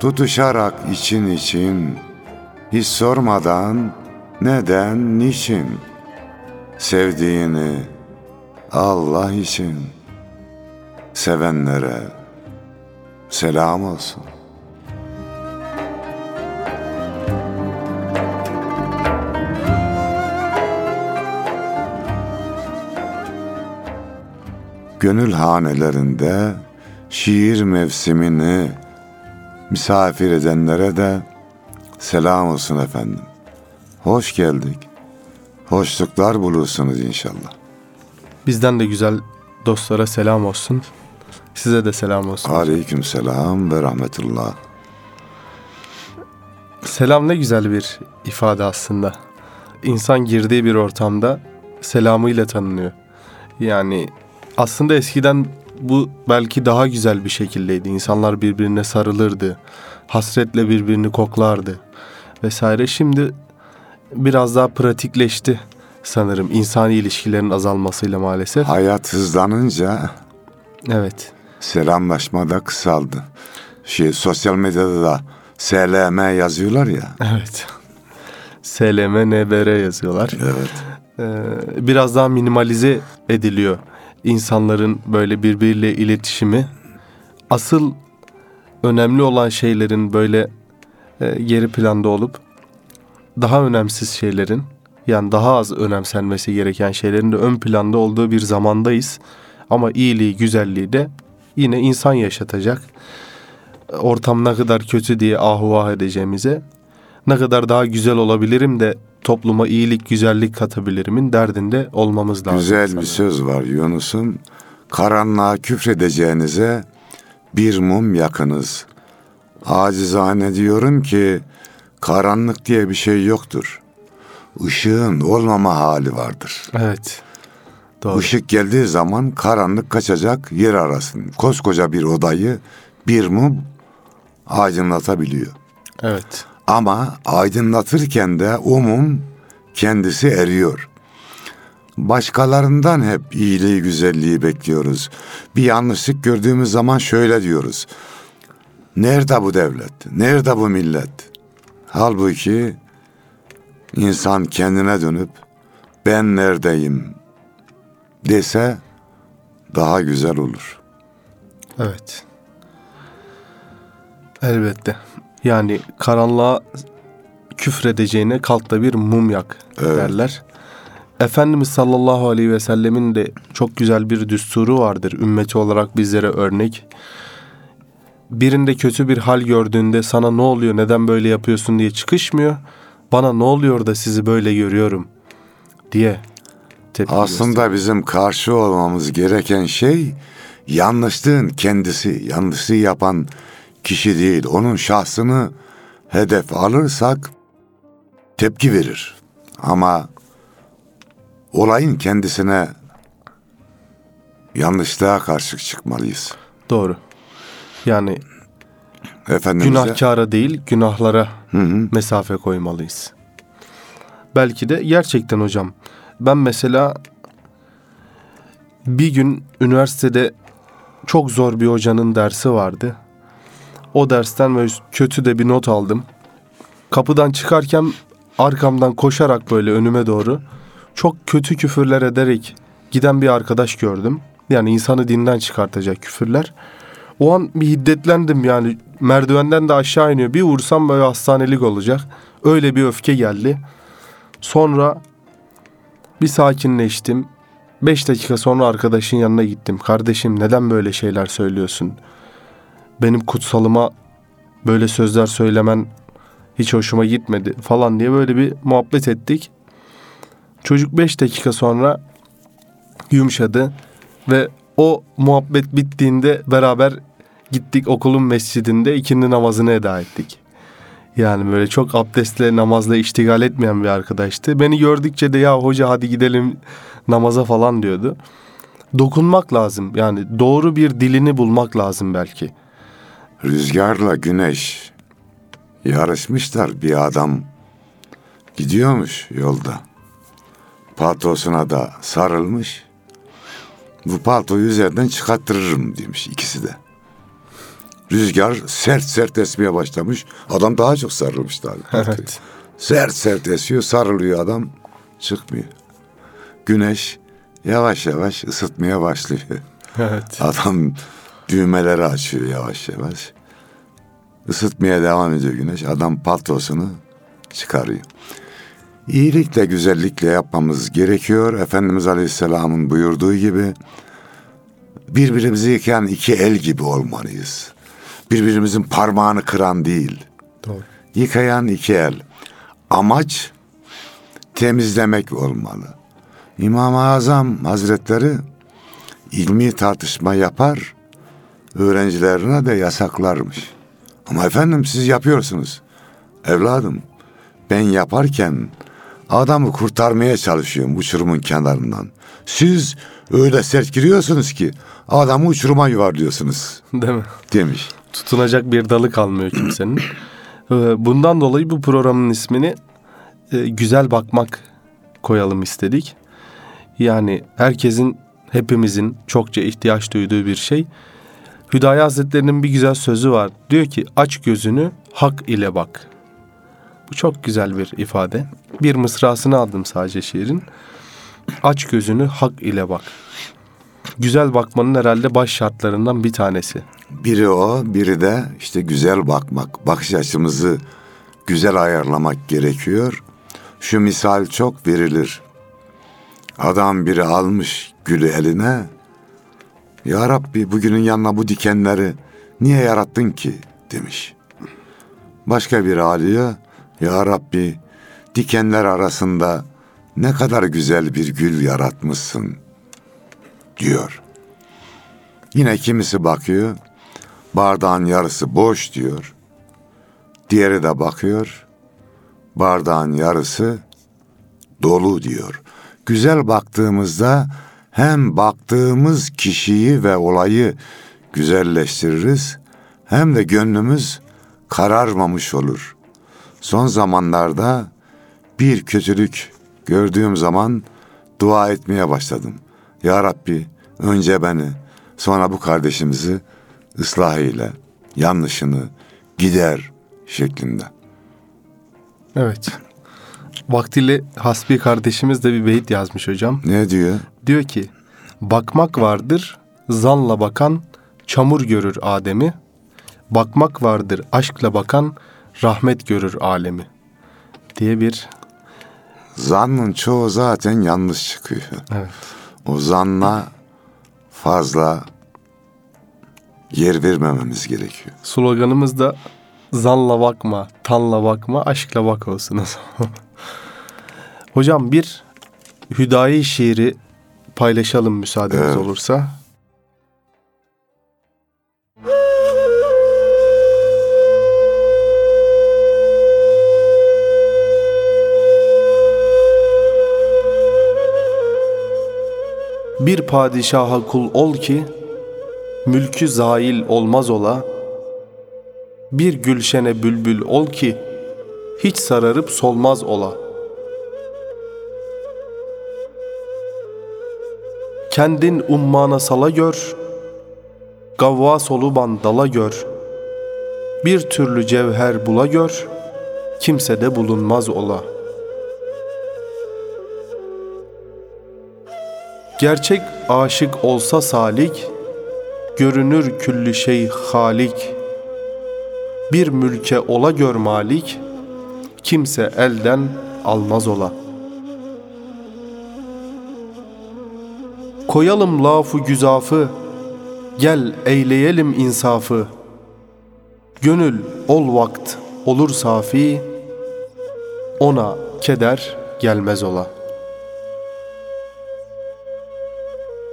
Tutuşarak için için, hiç sormadan neden, niçin, sevdiğini Allah için, sevenlere selam olsun. Gönül hanelerinde şiir mevsimini misafir edenlere de selam olsun efendim. Hoş geldik. Hoşluklar bulursunuz inşallah. Bizden de güzel dostlara selam olsun. Size de selam olsun. Aleyküm selam ve rahmetullah. Selam ne güzel bir ifade aslında. İnsan girdiği bir ortamda selamıyla tanınıyor. Yani aslında eskiden bu belki daha güzel bir şekildeydi. İnsanlar birbirine sarılırdı. Hasretle birbirini koklardı vesaire. Şimdi biraz daha pratikleşti sanırım insani ilişkilerin azalmasıyla maalesef. Hayat hızlanınca Evet. selamlaşma da kısaldı. Şey, sosyal medyada da SLM yazıyorlar ya. Evet. SLM, NBR yazıyorlar. Evet. Ee, biraz daha minimalize ediliyor insanların böyle birbiriyle iletişimi. Asıl önemli olan şeylerin böyle e, geri planda olup daha önemsiz şeylerin yani daha az önemsenmesi gereken şeylerin de ön planda olduğu bir zamandayız. Ama iyiliği, güzelliği de yine insan yaşatacak. Ortam ne kadar kötü diye ahu vah edeceğimize ne kadar daha güzel olabilirim de topluma iyilik, güzellik katabilirimin derdinde olmamız lazım. Güzel bir sanırım. söz var Yunus'un. Karanlığa küfredeceğinize bir mum yakınız. Acizane diyorum ki karanlık diye bir şey yoktur. Işığın olmama hali vardır. Evet. Doğru. Işık geldiği zaman karanlık kaçacak yer arasın. Koskoca bir odayı bir mum aydınlatabiliyor. Evet. Ama aydınlatırken de o mum kendisi eriyor. Başkalarından hep iyiliği, güzelliği bekliyoruz. Bir yanlışlık gördüğümüz zaman şöyle diyoruz. Nerede bu devlet? Nerede bu millet? Halbuki insan kendine dönüp ben neredeyim dese daha güzel olur. Evet. Elbette. Yani karanlığa küfredeceğine kalk da bir mum yak Evet. derler. Efendimiz sallallahu aleyhi ve sellemin de çok güzel bir düsturu vardır. Ümmeti olarak bizlere örnek. Birinde kötü bir hal gördüğünde sana ne oluyor neden böyle yapıyorsun diye çıkışmıyor. Bana ne oluyor da sizi böyle görüyorum diye tepki Aslında bizim karşı olmamız gereken şey yanlışlığın kendisi. Yanlışlığı yapan kişi değil. Onun şahsını hedef alırsak tepki verir. Ama olayın kendisine yanlışlığa karşı çıkmalıyız. Doğru. Yani Efendimiz'e günahkara değil günahlara mesafe koymalıyız. Belki de gerçekten hocam ben mesela bir gün üniversitede çok zor bir hocanın dersi vardı. O dersten böyle kötü de bir not aldım. Kapıdan çıkarken arkamdan koşarak böyle önüme doğru çok kötü küfürler ederek giden bir arkadaş gördüm. Yani insanı dinden çıkartacak küfürler. O an bir hiddetlendim yani merdivenden de aşağı iniyor. Bir vursam böyle hastanelik olacak. Öyle bir öfke geldi. Sonra bir sakinleştim. Beş dakika sonra arkadaşın yanına gittim. Kardeşim neden böyle şeyler söylüyorsun? Benim kutsalıma böyle sözler söylemen hiç hoşuma gitmedi falan diye böyle bir muhabbet ettik. Çocuk beş dakika sonra yumuşadı ve o muhabbet bittiğinde beraber gittik okulun mescidinde ikindi namazını eda ettik. Yani böyle çok abdestle namazla iştigal etmeyen bir arkadaştı. Beni gördükçe de ya hoca hadi gidelim namaza falan diyordu. Dokunmak lazım yani doğru bir dilini bulmak lazım belki. Rüzgarla güneş yarışmışlar bir adam gidiyormuş yolda. Paltosuna da sarılmış. Bu paltoyu üzerinden çıkarttırırım demiş ikisi de. Rüzgar sert sert esmeye başlamış. Adam daha çok sarılmış tabii. Evet. Sert sert esiyor, sarılıyor adam, çıkmıyor. Güneş yavaş yavaş ısıtmaya başlıyor. Evet. Adam düğmeleri açıyor yavaş yavaş. Isıtmaya devam ediyor güneş. Adam paltosunu çıkarıyor. İyilikle, güzellikle yapmamız gerekiyor. Efendimiz Aleyhisselam'ın buyurduğu gibi birbirimizi yıkayan iki el gibi olmalıyız. Birbirimizin parmağını kıran değil. Doğru. Yıkayan iki el. Amaç temizlemek olmalı. İmam-ı Azam Hazretleri ilmi tartışma yapar, öğrencilerine de yasaklarmış. Ama efendim siz yapıyorsunuz. Evladım ben yaparken adamı kurtarmaya çalışıyorum uçurumun kenarından. Siz öyle sert giriyorsunuz ki adamı uçuruma yuvarlıyorsunuz Değil mi? demiş. Tutunacak bir dalı kalmıyor kimsenin. Ee, Bundan dolayı bu programın ismini e, güzel bakmak koyalım istedik. Yani herkesin, hepimizin çokça ihtiyaç duyduğu bir şey. Hüdayi Hazretleri'nin bir güzel sözü var. Diyor ki aç gözünü hak ile bak. Bu çok güzel bir ifade. Bir mısrasını aldım sadece şiirin. Aç gözünü hak ile bak. Güzel bakmanın herhalde baş şartlarından bir tanesi. Biri o, biri de işte güzel bakmak, bakış açımızı güzel ayarlamak gerekiyor. Şu misal çok verilir. Adam biri almış gülü eline. Ya Rabbi bugünün yanına bu dikenleri niye yarattın ki demiş. Başka biri alıyor. Ya Rabbi dikenler arasında ne kadar güzel bir gül yaratmışsın diyor. Yine kimisi bakıyor. Bardağın yarısı boş diyor. Diğeri de bakıyor. Bardağın yarısı dolu diyor. Güzel baktığımızda hem baktığımız kişiyi ve olayı güzelleştiririz hem de gönlümüz kararmamış olur. Son zamanlarda bir kötülük gördüğüm zaman dua etmeye başladım. Ya Rabbi önce beni sonra bu kardeşimizi ıslah eyle, yanlışını gider şeklinde. Evet. Vaktiyle Hasbi kardeşimiz de bir beyit yazmış hocam. Ne diyor? Diyor ki bakmak vardır zanla bakan çamur görür Adem'i. Bakmak vardır aşkla bakan rahmet görür alemi. Diye bir Zannın çoğu zaten yanlış çıkıyor. evet. O zanla fazla yer vermememiz gerekiyor. Sloganımız da zanla bakma, tanla bakma, aşkla bak olsun o zaman. Hocam bir hüdayi şiiri paylaşalım müsaadeniz Evet. olursa. Bir padişaha kul ol ki mülkü zail olmaz ola. Bir gülşene bülbül ol ki hiç sararıp solmaz ola. Kendin ummana sala gör, gavva soluban dala gör. Bir türlü cevher bula gör, kimse de bulunmaz ola. Gerçek aşık olsa salik, görünür küllü şey halik. Bir mülke ola gör malik, kimse elden almaz ola. Koyalım lafı güzafı, gel eyleyelim insafı. Gönül ol vakt olur safi, ona keder gelmez ola.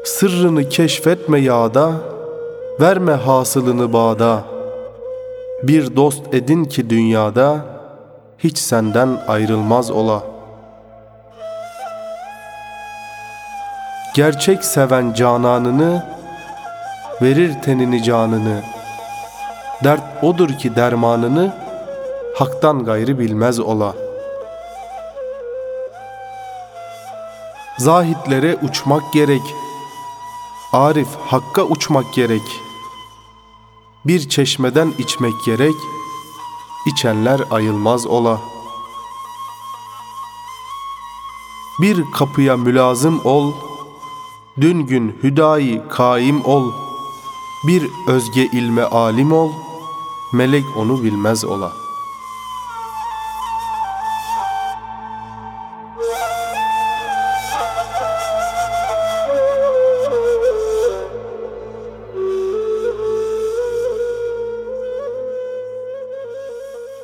Sırrını keşfetme yağda, verme hasılını bağda. Bir dost edin ki dünyada, hiç senden ayrılmaz ola. Gerçek seven cananını, verir tenini canını. Dert odur ki dermanını, haktan gayrı bilmez ola.'' Zahitlere uçmak gerek. Arif hakka uçmak gerek. Bir çeşmeden içmek gerek. İçenler ayılmaz ola. Bir kapıya mülazım ol. Dün gün hüdayi kaim ol. Bir özge ilme alim ol. Melek onu bilmez ola.''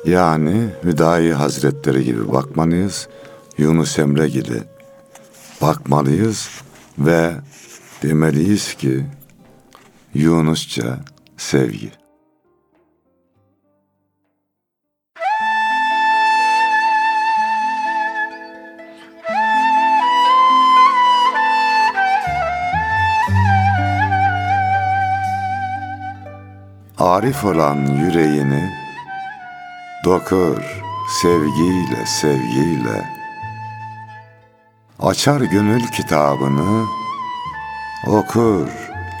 Yani Hüdayi Hazretleri gibi bakmalıyız. Yunus Emre gibi bakmalıyız ve demeliyiz ki Yunusça sevgi. Arif olan yüreğini Dokur sevgiyle sevgiyle Açar gönül kitabını Okur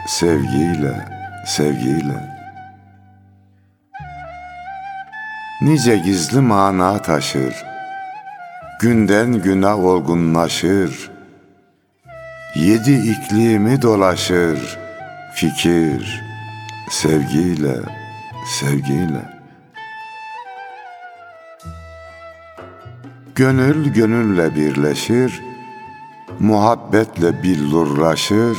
sevgiyle sevgiyle. Nice gizli mana taşır Günden güne olgunlaşır. Yedi iklimi dolaşır Fikir sevgiyle sevgiyle. Gönül gönülle birleşir, muhabbetle billurlaşır,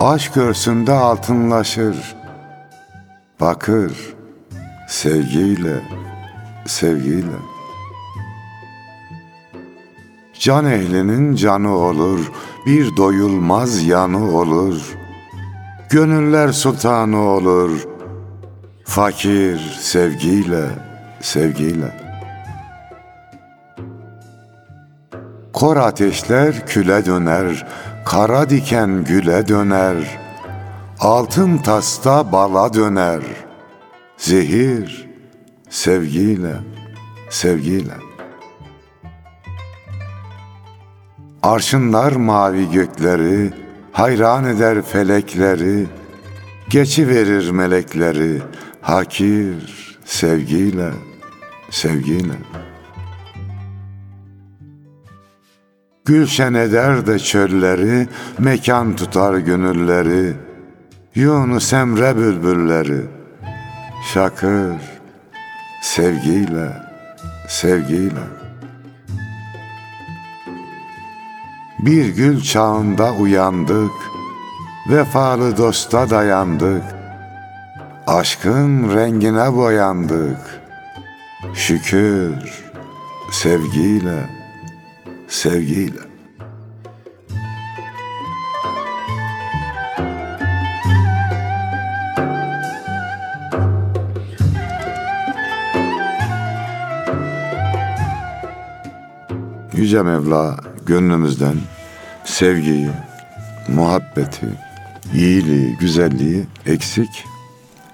aşk örsünde altınlaşır. Bakır sevgiyle, sevgiyle. Can ehlinin canı olur, bir doyulmaz yanı olur. Gönüller sultanı olur, fakir sevgiyle, sevgiyle. Kor ateşler küle döner, kara diken güle döner. Altın tasta bala döner. Zehir sevgiyle, sevgiyle. Arşınlar mavi gökleri, hayran eder felekleri, geçi verir melekleri, hakir sevgiyle, sevgiyle. Gülşen eder de çölleri, mekan tutar gönülleri. Yunus Emre bülbülleri, şakır, sevgiyle, sevgiyle. Bir gül çağında uyandık, vefalı dosta dayandık. Aşkın rengine boyandık. Şükür, sevgiyle, sevgiyle. Yüce Mevla gönlümüzden sevgiyi, muhabbeti, iyiliği, güzelliği eksik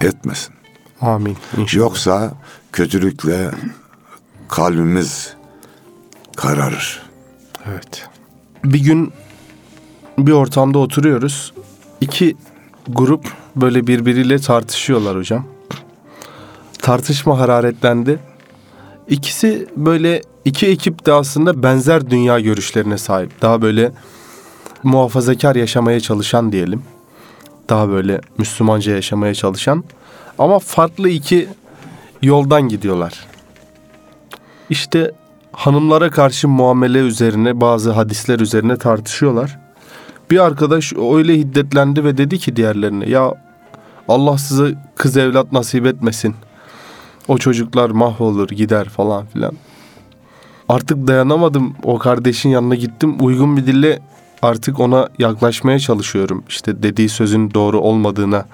etmesin. Amin. İnşallah. Yoksa kötülükle kalbimiz kararır. Evet. Bir gün bir ortamda oturuyoruz. İki grup böyle birbiriyle tartışıyorlar hocam. Tartışma hararetlendi. İkisi böyle iki ekip de aslında benzer dünya görüşlerine sahip. Daha böyle muhafazakar yaşamaya çalışan diyelim. Daha böyle Müslümanca yaşamaya çalışan. Ama farklı iki yoldan gidiyorlar. İşte hanımlara karşı muamele üzerine bazı hadisler üzerine tartışıyorlar. Bir arkadaş öyle hiddetlendi ve dedi ki diğerlerine ya Allah size kız evlat nasip etmesin. O çocuklar mahvolur gider falan filan. Artık dayanamadım o kardeşin yanına gittim uygun bir dille artık ona yaklaşmaya çalışıyorum. İşte dediği sözün doğru olmadığına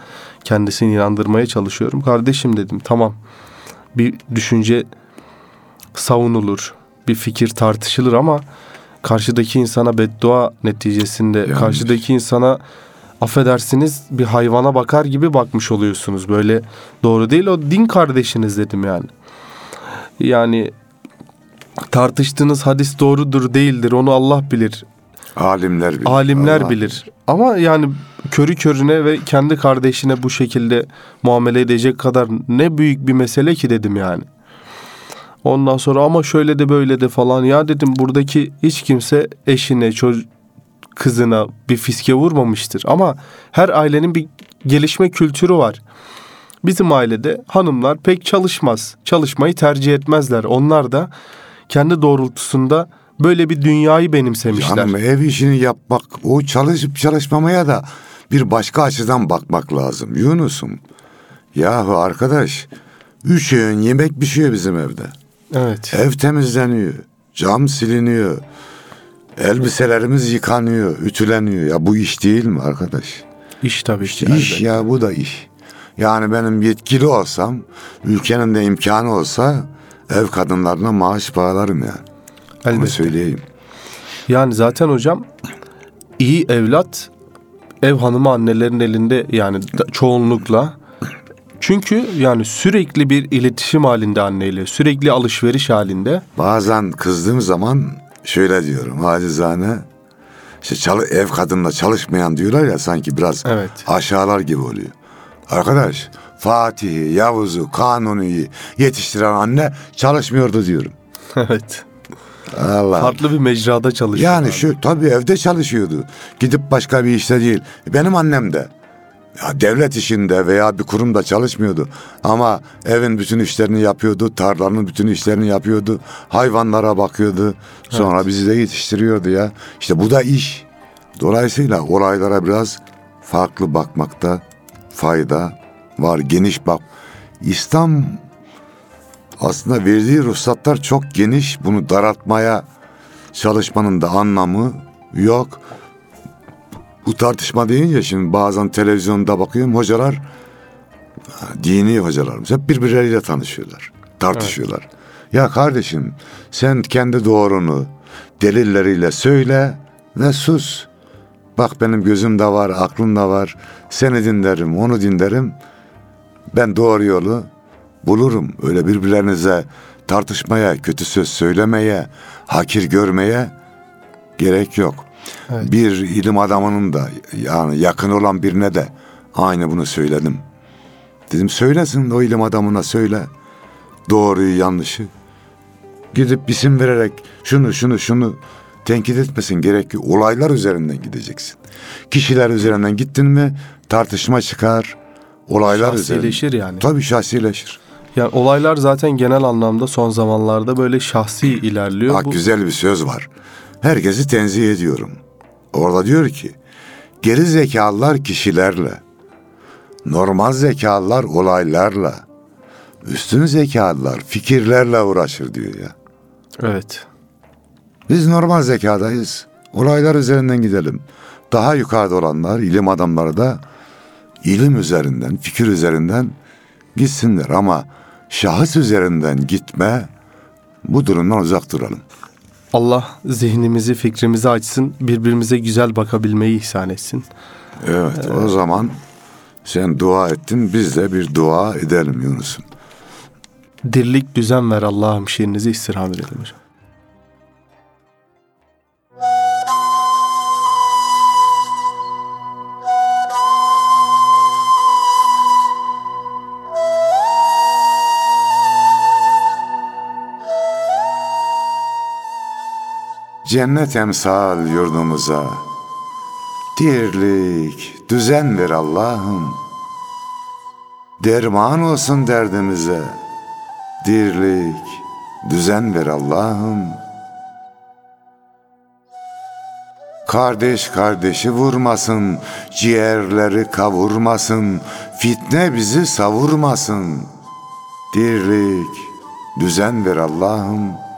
kendisini inandırmaya çalışıyorum. Kardeşim dedim tamam bir düşünce savunulur, bir fikir tartışılır ama karşıdaki insana beddua neticesinde Yanlış. karşıdaki insana affedersiniz bir hayvana bakar gibi bakmış oluyorsunuz. Böyle doğru değil o din kardeşiniz dedim yani. Yani tartıştığınız hadis doğrudur değildir onu Allah bilir. Alimler bilir. Alimler Allah bilir. Ama yani körü körüne ve kendi kardeşine bu şekilde muamele edecek kadar ne büyük bir mesele ki dedim yani. Ondan sonra ama şöyle de böyle de falan ya dedim buradaki hiç kimse eşine, çocuk kızına bir fiske vurmamıştır. Ama her ailenin bir gelişme kültürü var. Bizim ailede hanımlar pek çalışmaz. Çalışmayı tercih etmezler. Onlar da kendi doğrultusunda böyle bir dünyayı benimsemişler. Canım ev işini yapmak, o çalışıp çalışmamaya da bir başka açıdan bakmak lazım. Yunus'um. Yahu arkadaş, üç öğün yemek pişiyor bizim evde. Evet. Ev temizleniyor, cam siliniyor, elbiselerimiz yıkanıyor, ütüleniyor. Ya bu iş değil mi arkadaş? İş tabii ki. İş elbette. ya bu da iş. Yani benim yetkili olsam, ülkenin de imkanı olsa ev kadınlarına maaş bağlarım yani. Onu Elbette. söyleyeyim. Yani zaten hocam iyi evlat ev hanımı annelerin elinde yani çoğunlukla. Çünkü yani sürekli bir iletişim halinde anneyle, sürekli alışveriş halinde. Bazen kızdığım zaman şöyle diyorum acizane. İşte çalı, ev kadınla çalışmayan diyorlar ya sanki biraz Evet. aşağılar gibi oluyor. Arkadaş Fatih'i, Yavuz'u, Kanuni'yi yetiştiren anne çalışmıyordu diyorum. evet. Allah. Farklı bir mecrada çalışıyor. Yani şu tabii evde çalışıyordu. Gidip başka bir işte değil. Benim annem de. Ya devlet işinde veya bir kurumda çalışmıyordu. Ama evin bütün işlerini yapıyordu. Tarlanın bütün işlerini yapıyordu. Hayvanlara bakıyordu. Sonra bizi de yetiştiriyordu ya. İşte bu da iş. Dolayısıyla olaylara biraz farklı bakmakta fayda var. Geniş bak. İslam aslında verdiği ruhsatlar çok geniş. Bunu daraltmaya çalışmanın da anlamı yok. Bu tartışma deyince şimdi bazen televizyonda bakıyorum hocalar dini hocalarımız hep birbirleriyle tanışıyorlar. Tartışıyorlar. Ya kardeşim sen kendi doğrunu delilleriyle söyle ve sus. Bak benim gözümde var, aklımda var. Seni dinlerim, onu dinlerim. Ben doğru yolu bulurum. Öyle birbirlerinize tartışmaya, kötü söz söylemeye, hakir görmeye gerek yok. Evet. Bir ilim adamının da yani yakın olan birine de aynı bunu söyledim. Dedim söylesin o ilim adamına söyle. Doğruyu yanlışı. Gidip isim vererek şunu şunu şunu tenkit etmesin gerek yok. Olaylar üzerinden gideceksin. Kişiler üzerinden gittin mi tartışma çıkar. Olaylar üzerinden. Şahsileşir yani. Tabii şahsileşir. Yani olaylar zaten genel anlamda son zamanlarda böyle şahsi ilerliyor. Bak Bu güzel bir söz var. Herkesi tenzih ediyorum. Orada diyor ki geri zekalılar kişilerle, normal zekalılar olaylarla, üstün zekalılar fikirlerle uğraşır diyor ya. evet. Biz normal zekadayız. Olaylar üzerinden gidelim. Daha yukarıda olanlar, ilim adamları da ilim üzerinden, fikir üzerinden gitsinler. Ama şahıs üzerinden gitme, bu durumdan uzak duralım. Allah zihnimizi, fikrimizi açsın, birbirimize güzel bakabilmeyi ihsan etsin. Evet, o zaman sen dua ettin, biz de bir dua edelim Yunus'um. Dirlik düzen ver Allah'ım şiirinizi istirham edelim hocam. Cennet emsal yurdumuza, Dirlik, düzen ver Allah'ım. Derman olsun derdimize. Dirlik, düzen ver Allah'ım. Kardeş kardeşi vurmasın, ciğerleri kavurmasın, fitne bizi savurmasın. Dirlik, düzen ver Allah'ım.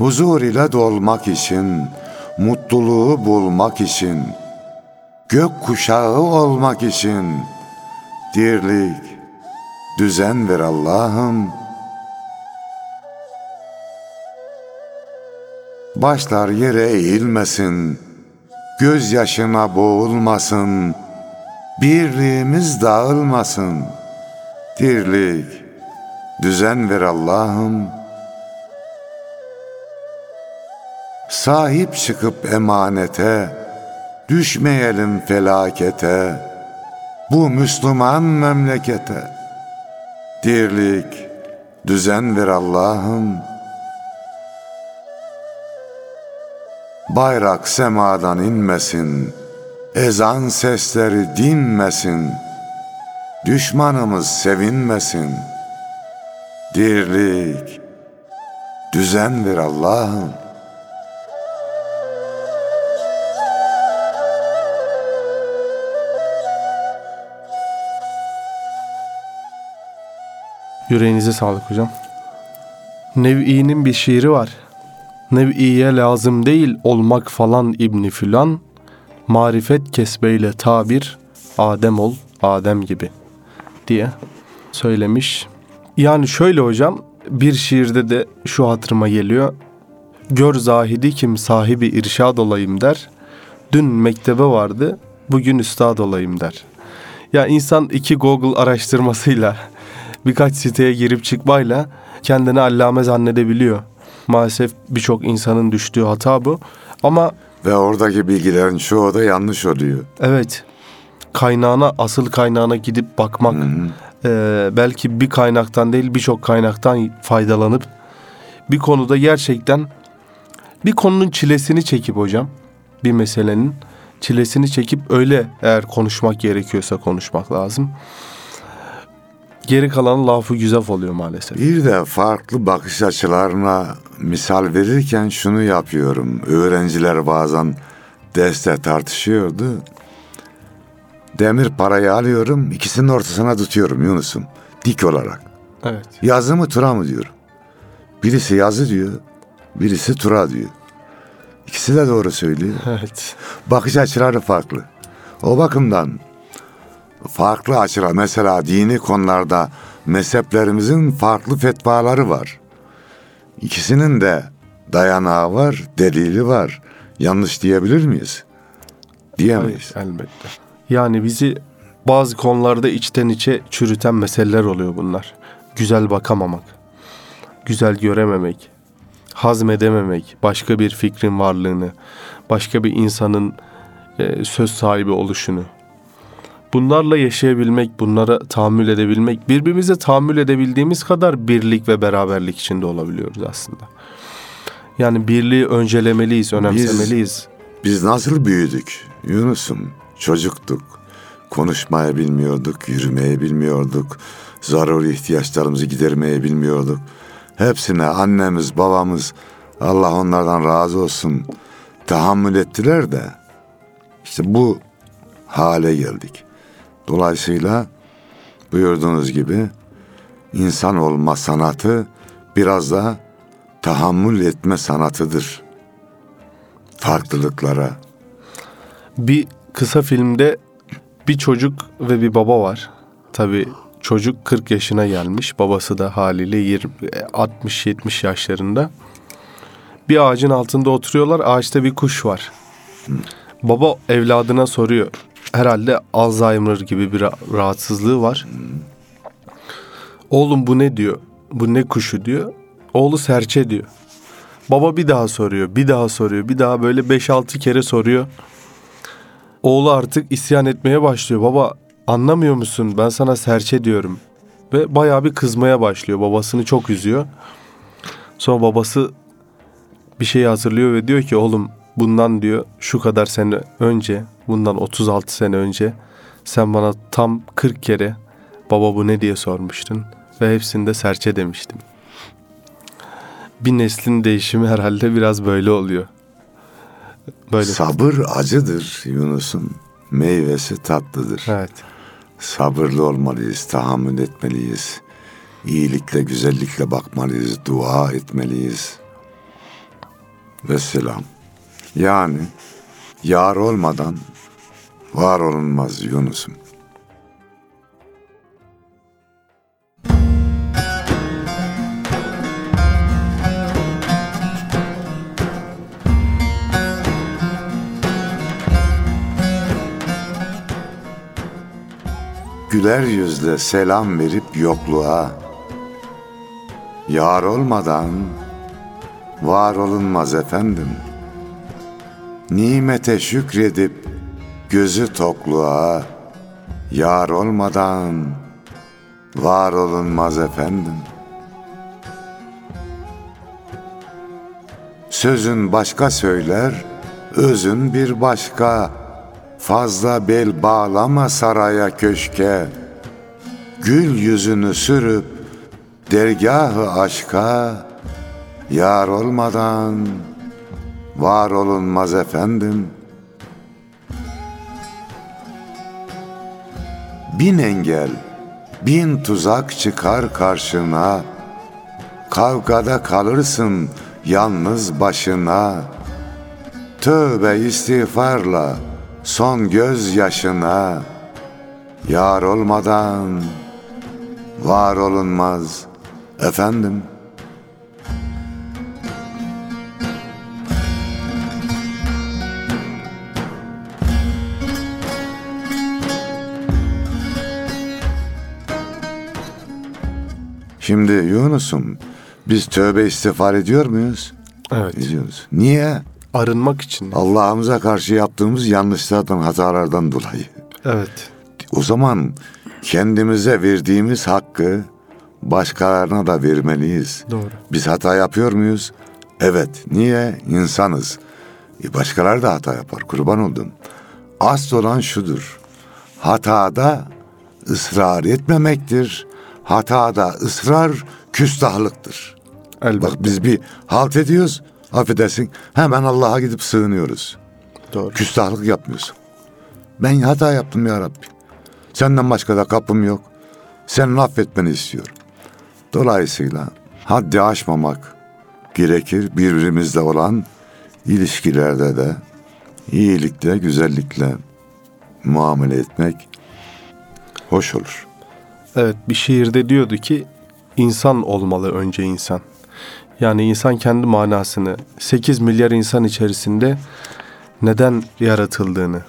Huzur ile dolmak için, mutluluğu bulmak için, gök kuşağı olmak için, dirlik, düzen ver Allah'ım. Başlar yere eğilmesin, gözyaşına boğulmasın, birliğimiz dağılmasın. Dirlik, düzen ver Allah'ım. Sahip çıkıp emanete, düşmeyelim felakete, bu Müslüman memlekete. Dirlik, düzen ver Allah'ım. Bayrak semadan inmesin, ezan sesleri dinmesin, düşmanımız sevinmesin. Dirlik, düzen ver Allah'ım. Yüreğinize sağlık hocam. Nev'i'nin bir şiiri var. Nev'iye lazım değil olmak falan İbni Fülan. Marifet kesbeyle tabir, Adem ol, Adem gibi diye söylemiş. Yani şöyle hocam, bir şiirde de şu hatırıma geliyor. Gör zahidi kim sahibi irşad olayım der. Dün mektebe vardı, bugün üstad olayım der. Ya insan iki Google araştırmasıyla birkaç siteye girip çıkmayla kendini allame zannedebiliyor. Maalesef birçok insanın düştüğü hata bu. Ama Ve oradaki bilgilerin çoğu da yanlış oluyor. evet kaynağına asıl kaynağına gidip bakmak e, belki bir kaynaktan değil birçok kaynaktan faydalanıp bir konuda gerçekten bir konunun çilesini çekip hocam bir meselenin çilesini çekip öyle eğer konuşmak gerekiyorsa konuşmak lazım. Geri kalan lafı güzef oluyor maalesef. Bir de farklı bakış açılarına misal verirken şunu yapıyorum. Öğrenciler bazen derste tartışıyordu. Demir parayı alıyorum, ikisinin ortasına tutuyorum Yunus'um. Dik olarak. Evet. Yazı mı tura mı diyorum. Birisi yazı diyor, birisi tura diyor. İkisi de doğru söylüyor. Evet. Bakış açıları farklı. O bakımdan farklı açılar mesela dini konularda mezheplerimizin farklı fetvaları var. İkisinin de dayanağı var, delili var. Yanlış diyebilir miyiz? Diyemeyiz. Hayır, elbette. Yani bizi bazı konularda içten içe çürüten meseleler oluyor bunlar. Güzel bakamamak, güzel görememek, hazmedememek, başka bir fikrin varlığını, başka bir insanın e, söz sahibi oluşunu. Bunlarla yaşayabilmek, bunlara tahammül edebilmek, birbirimize tahammül edebildiğimiz kadar birlik ve beraberlik içinde olabiliyoruz aslında. Yani birliği öncelemeliyiz, önemsemeliyiz. Biz nasıl büyüdük Yunus'um? Çocuktuk. Konuşmayı bilmiyorduk, yürümeyi bilmiyorduk. Zaruri ihtiyaçlarımızı gidermeyi bilmiyorduk. Hepsine annemiz, babamız, Allah onlardan razı olsun tahammül ettiler de işte bu hale geldik. Dolayısıyla buyurduğunuz gibi insan olma sanatı biraz da tahammül etme sanatıdır. Farklılıklara. Bir kısa filmde bir çocuk ve bir baba var. Tabii çocuk 40 yaşına gelmiş. Babası da haliyle 20 60-70 yaşlarında. Bir ağacın altında oturuyorlar. Ağaçta bir kuş var. Baba evladına soruyor. Herhalde Alzheimer gibi bir ra- rahatsızlığı var. Oğlum bu ne diyor? Bu ne kuşu diyor. Oğlu serçe diyor. Baba bir daha soruyor, bir daha soruyor, bir daha böyle 5-6 kere soruyor. Oğlu artık isyan etmeye başlıyor. Baba anlamıyor musun? Ben sana serçe diyorum. Ve bayağı bir kızmaya başlıyor. Babasını çok üzüyor. Sonra babası bir şey hazırlıyor ve diyor ki oğlum bundan diyor şu kadar sene önce, bundan 36 sene önce sen bana tam 40 kere baba bu ne diye sormuştun ve hepsinde serçe demiştim. Bir neslin değişimi herhalde biraz böyle oluyor. Böyle. Sabır acıdır Yunus'um. Meyvesi tatlıdır. Evet. Sabırlı olmalıyız, tahammül etmeliyiz. İyilikle, güzellikle bakmalıyız, dua etmeliyiz. Vesselam. Yani yar olmadan var olunmaz Yunus'um. Güler yüzle selam verip yokluğa Yar olmadan var olunmaz efendim. Nimete şükredip gözü tokluğa Yar olmadan var olunmaz efendim. Sözün başka söyler, özün bir başka. Fazla bel bağlama saraya köşke. Gül yüzünü sürüp dergahı aşka yar olmadan var olunmaz efendim. Bin engel, bin tuzak çıkar karşına. Kavgada kalırsın yalnız başına. Tövbe istiğfarla son göz yaşına yar olmadan var olunmaz efendim. Şimdi Yunus'um biz tövbe istiğfar ediyor muyuz? Evet. Ediyoruz. Niye? Arınmak için. Allah'ımıza karşı yaptığımız yanlışlardan, hatalardan dolayı. Evet. O zaman kendimize verdiğimiz hakkı başkalarına da vermeliyiz. Doğru. Biz hata yapıyor muyuz? Evet. Niye? İnsanız. E başkaları da hata yapar. Kurban oldum. Asıl olan şudur. Hatada ısrar etmemektir. Hatada ısrar küstahlıktır. Elbette. Bak biz bir halt ediyoruz. Affedersin. Hemen Allah'a gidip sığınıyoruz. Doğru. Küstahlık yapmıyorsun. Ben hata yaptım ya Rabbi. Senden başka da kapım yok. Senin affetmeni istiyorum. Dolayısıyla haddi aşmamak gerekir. Birbirimizle olan ilişkilerde de iyilikle, güzellikle muamele etmek hoş olur. Evet bir şiirde diyordu ki insan olmalı önce insan. Yani insan kendi manasını 8 milyar insan içerisinde neden yaratıldığını,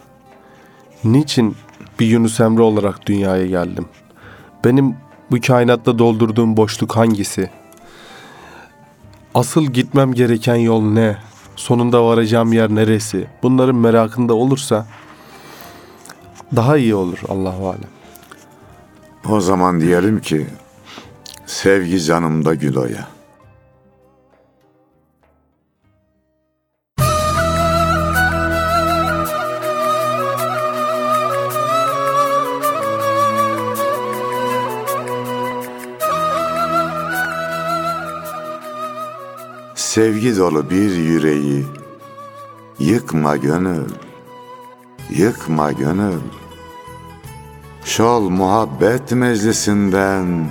niçin bir Yunus Emre olarak dünyaya geldim? Benim bu kainatta doldurduğum boşluk hangisi? Asıl gitmem gereken yol ne? Sonunda varacağım yer neresi? Bunların merakında olursa daha iyi olur Allahu alem. O zaman diyelim ki sevgi canımda gül oya. Sevgi dolu bir yüreği yıkma gönül, yıkma gönül. Şol muhabbet meclisinden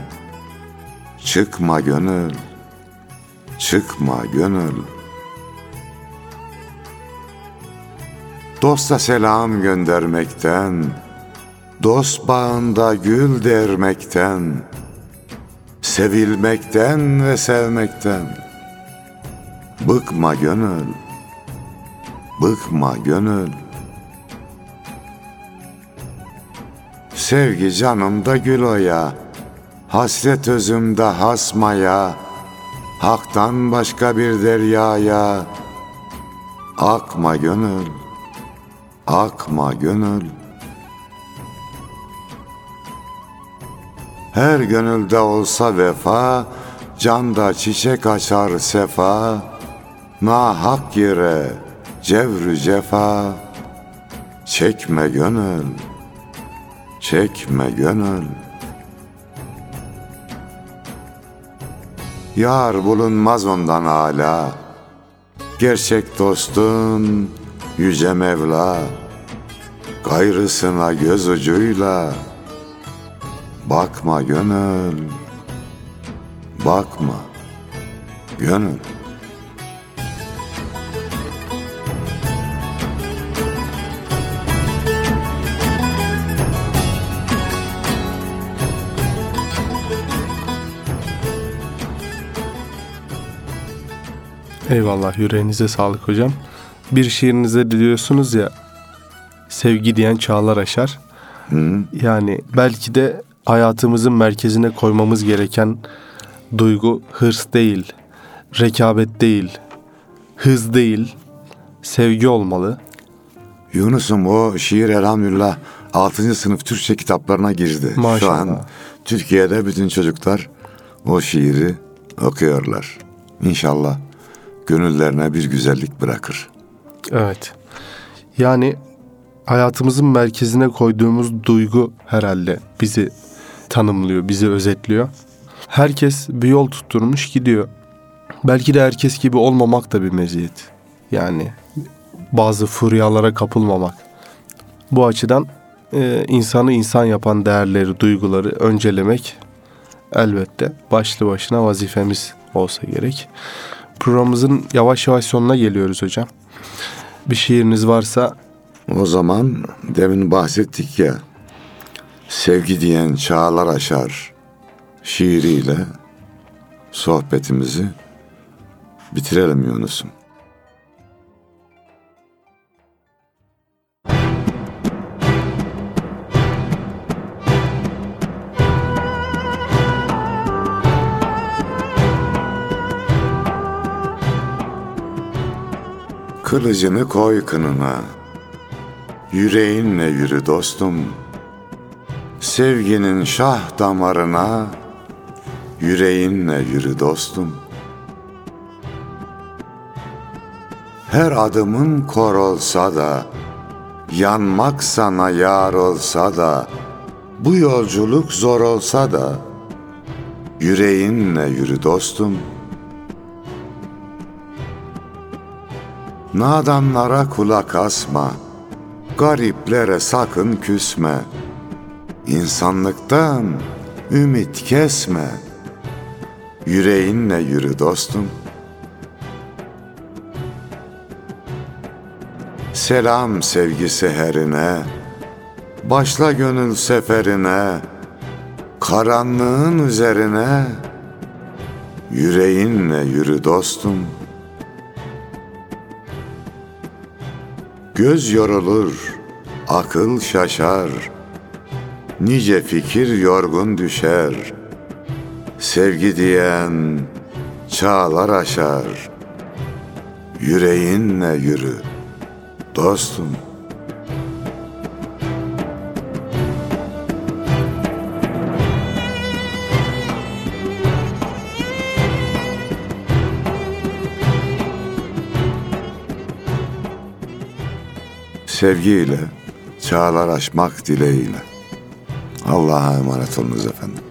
çıkma gönül, çıkma gönül. Dosta selam göndermekten, dost bağında gül dermekten, sevilmekten ve sevmekten. Bıkma gönül, bıkma gönül. Sevgi canımda gül oya, hasret özümde hasmaya, haktan başka bir deryaya, akma gönül, akma gönül. Her gönülde olsa vefa, canda çiçek açar sefa, na hak yere cevrü cefa. Çekme gönül çekme gönül. Yar bulunmaz ondan hala Gerçek dostun yüce Mevla Gayrısına göz ucuyla. Bakma gönül. Bakma gönül Eyvallah yüreğinize sağlık hocam. Bir şiirinizde diyorsunuz ya sevgi diyen çağlar aşar. Yani belki de hayatımızın merkezine koymamız gereken duygu hırs değil, rekabet değil, hız değil, sevgi olmalı. Yunus'um o şiir elhamdülillah 6. sınıf Türkçe kitaplarına girdi. Şu Maşallah. an Türkiye'de bütün çocuklar o şiiri okuyorlar. İnşallah gönüllerine bir güzellik bırakır. Evet. Yani hayatımızın merkezine koyduğumuz duygu herhalde bizi tanımlıyor, bizi özetliyor. Herkes bir yol tutturmuş gidiyor. Belki de herkes gibi olmamak da bir meziyet. Yani bazı furyalara kapılmamak. Bu açıdan e, insanı insan yapan değerleri, duyguları öncelemek elbette başlı başına vazifemiz olsa gerek. Programımızın yavaş yavaş sonuna geliyoruz hocam. Bir şiiriniz varsa O zaman demin bahsettik ya sevgi diyen çağlar aşar şiiriyle sohbetimizi bitirelim Yunus'um. Kılıcını koy kınına, yüreğinle yürü dostum. Sevginin şah damarına, yüreğinle yürü dostum. Her adımın kor olsa da, yanmak sana yar olsa da, bu yolculuk zor olsa da, yüreğinle yürü dostum.'' Nadanlara kulak asma, gariplere sakın küsme. İnsanlıktan ümit kesme. Yüreğinle yürü dostum. Selam sevgi seherine, başla gönül seferine, karanlığın üzerine, yüreğinle yürü dostum.'' Göz yorulur, akıl şaşar, nice fikir yorgun düşer. Sevgi diyen çağlar aşar, yüreğinle yürü dostum. Sevgiyle çağlar aşmak dileğiyle. Allah'a emanet olunuz efendim.